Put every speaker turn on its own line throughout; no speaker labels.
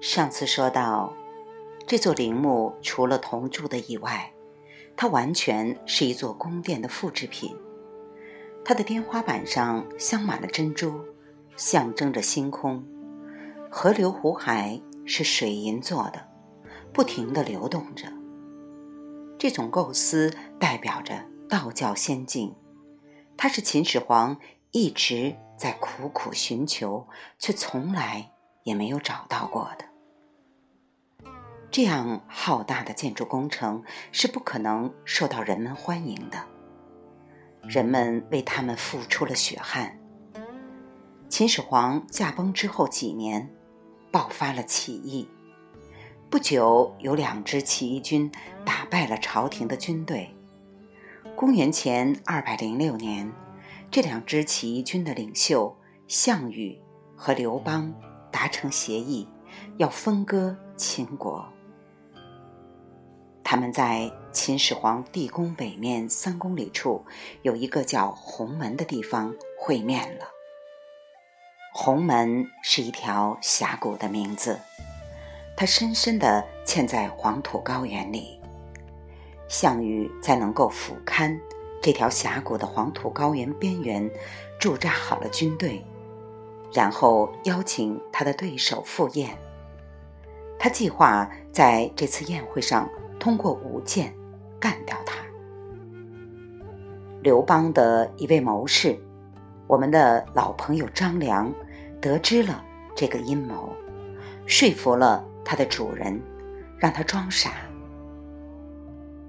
上次说到，这座陵墓除了铜铸的以外，它完全是一座宫殿的复制品。它的天花板上镶满了珍珠，象征着星空。河流湖海是水银做的，不停地流动着。这种构思代表着道教仙境，它是秦始皇一直在苦苦寻求，却从来也没有找到过的。这样浩大的建筑工程是不可能受到人们欢迎的。人们为他们付出了血汗。秦始皇驾崩之后几年，爆发了起义。不久，有两支起义军打败了朝廷的军队。公元前二百零六年，这两支起义军的领袖项羽和刘邦达成协议，要分割秦国。他们在秦始皇地宫北面三公里处有一个叫鸿门的地方会面了。鸿门是一条峡谷的名字，它深深地嵌在黄土高原里。项羽在能够俯瞰这条峡谷的黄土高原边缘驻扎好了军队，然后邀请他的对手赴宴。他计划在这次宴会上。通过舞剑干掉他。刘邦的一位谋士，我们的老朋友张良，得知了这个阴谋，说服了他的主人，让他装傻。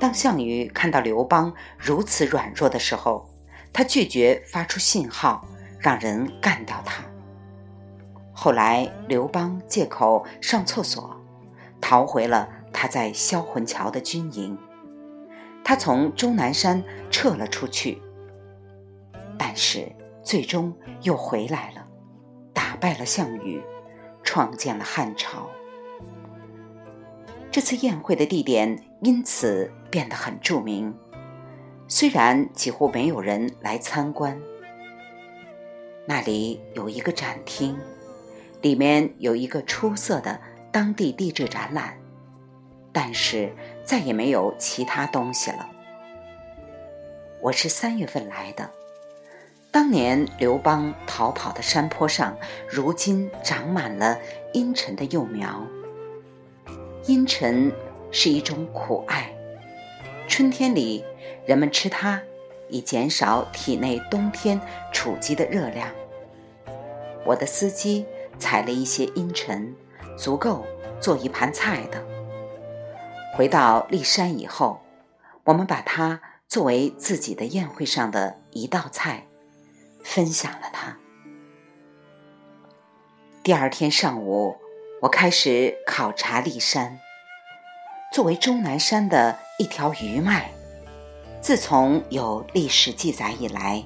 当项羽看到刘邦如此软弱的时候，他拒绝发出信号，让人干掉他。后来，刘邦借口上厕所，逃回了。他在销魂桥的军营，他从终南山撤了出去，但是最终又回来了，打败了项羽，创建了汉朝。这次宴会的地点因此变得很著名，虽然几乎没有人来参观。那里有一个展厅，里面有一个出色的当地地质展览。但是再也没有其他东西了。我是三月份来的，当年刘邦逃跑的山坡上，如今长满了阴沉的幼苗。阴沉是一种苦艾，春天里人们吃它，以减少体内冬天储积的热量。我的司机采了一些阴沉，足够做一盘菜的。回到骊山以后，我们把它作为自己的宴会上的一道菜，分享了它。第二天上午，我开始考察骊山。作为终南山的一条余脉，自从有历史记载以来，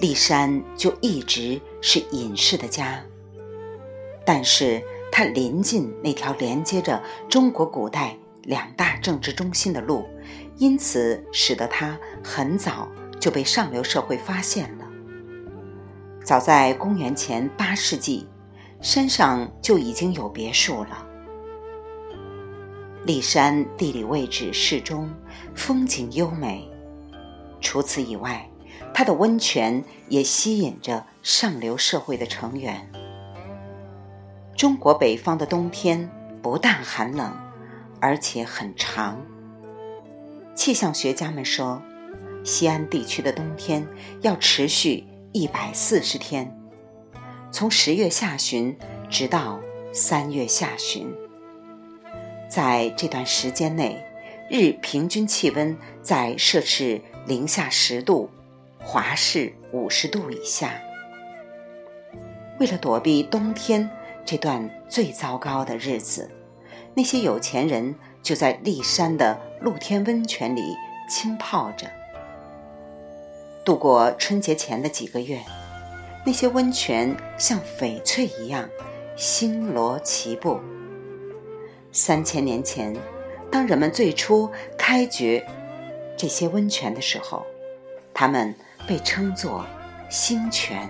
骊山就一直是隐士的家。但是它临近那条连接着中国古代。两大政治中心的路，因此使得它很早就被上流社会发现了。早在公元前八世纪，山上就已经有别墅了。骊山地理位置适中，风景优美。除此以外，它的温泉也吸引着上流社会的成员。中国北方的冬天不但寒冷。而且很长。气象学家们说，西安地区的冬天要持续一百四十天，从十月下旬直到三月下旬。在这段时间内，日平均气温在摄氏零下十度，华氏五十度以下。为了躲避冬天这段最糟糕的日子。那些有钱人就在骊山的露天温泉里浸泡着，度过春节前的几个月。那些温泉像翡翠一样星罗棋布。三千年前，当人们最初开掘这些温泉的时候，它们被称作星泉。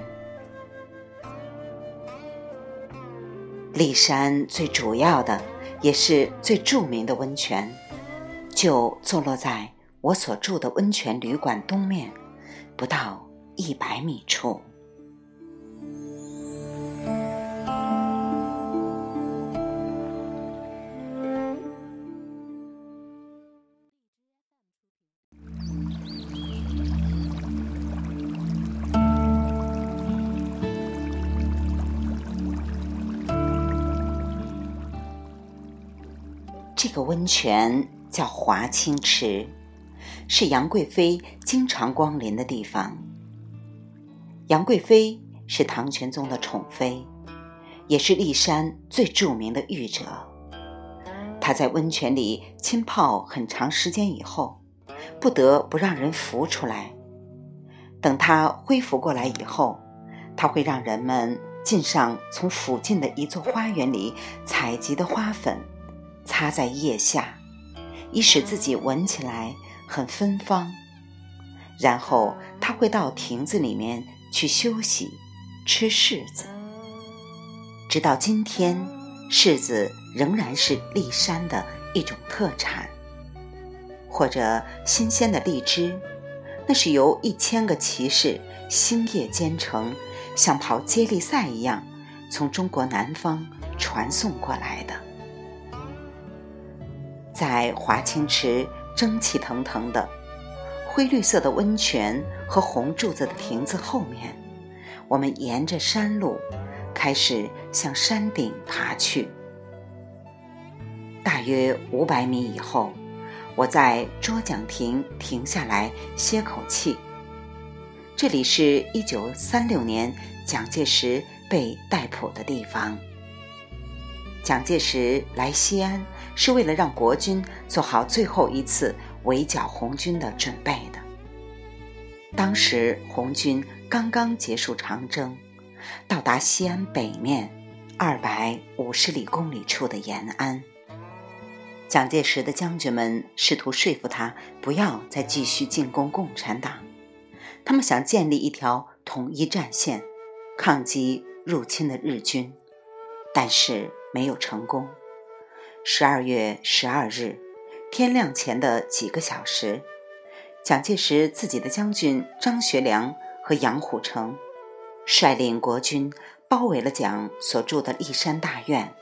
骊山最主要的，也是最著名的温泉，就坐落在我所住的温泉旅馆东面，不到一百米处。这个温泉叫华清池，是杨贵妃经常光临的地方。杨贵妃是唐玄宗的宠妃，也是骊山最著名的御者。她在温泉里浸泡很长时间以后，不得不让人浮出来。等她恢复过来以后，她会让人们浸上从附近的一座花园里采集的花粉。擦在腋下，以使自己闻起来很芬芳。然后他会到亭子里面去休息，吃柿子。直到今天，柿子仍然是骊山的一种特产，或者新鲜的荔枝，那是由一千个骑士星夜兼程，像跑接力赛一样，从中国南方传送过来的。在华清池蒸汽腾腾的灰绿色的温泉和红柱子的亭子后面，我们沿着山路开始向山顶爬去。大约五百米以后，我在捉奖亭停下来歇口气。这里是一九三六年蒋介石被逮捕的地方。蒋介石来西安是为了让国军做好最后一次围剿红军的准备的。当时红军刚刚结束长征，到达西安北面二百五十里公里处的延安。蒋介石的将军们试图说服他不要再继续进攻共产党，他们想建立一条统一战线，抗击入侵的日军，但是。没有成功。十二月十二日，天亮前的几个小时，蒋介石自己的将军张学良和杨虎城率领国军包围了蒋所住的骊山大院。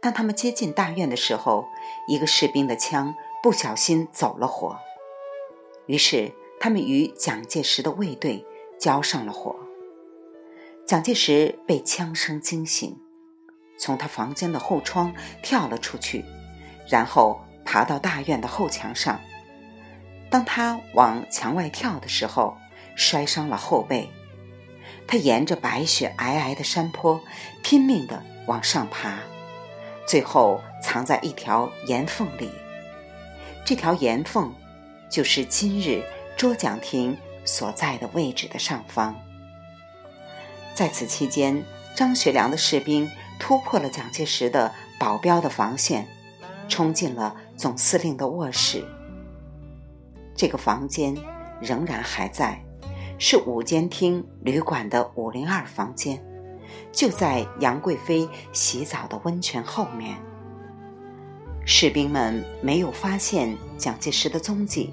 当他们接近大院的时候，一个士兵的枪不小心走了火，于是他们与蒋介石的卫队交上了火。蒋介石被枪声惊醒。从他房间的后窗跳了出去，然后爬到大院的后墙上。当他往墙外跳的时候，摔伤了后背。他沿着白雪皑皑的山坡拼命地往上爬，最后藏在一条岩缝里。这条岩缝就是今日捉奖亭所在的位置的上方。在此期间，张学良的士兵。突破了蒋介石的保镖的防线，冲进了总司令的卧室。这个房间仍然还在，是五间厅旅馆的五零二房间，就在杨贵妃洗澡的温泉后面。士兵们没有发现蒋介石的踪迹，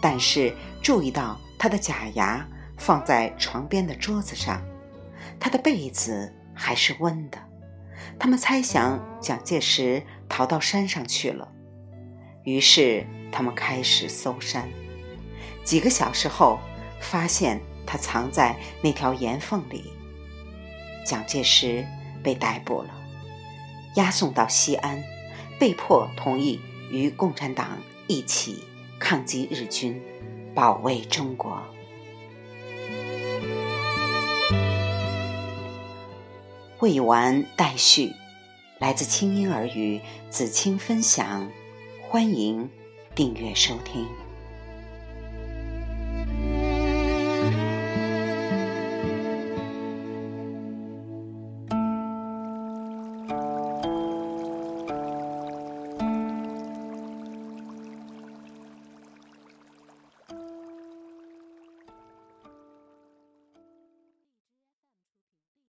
但是注意到他的假牙放在床边的桌子上，他的被子还是温的。他们猜想蒋介石逃到山上去了，于是他们开始搜山。几个小时后，发现他藏在那条岩缝里。蒋介石被逮捕了，押送到西安，被迫同意与共产党一起抗击日军，保卫中国。未完待续，来自清音儿语子清分享，欢迎订阅收听。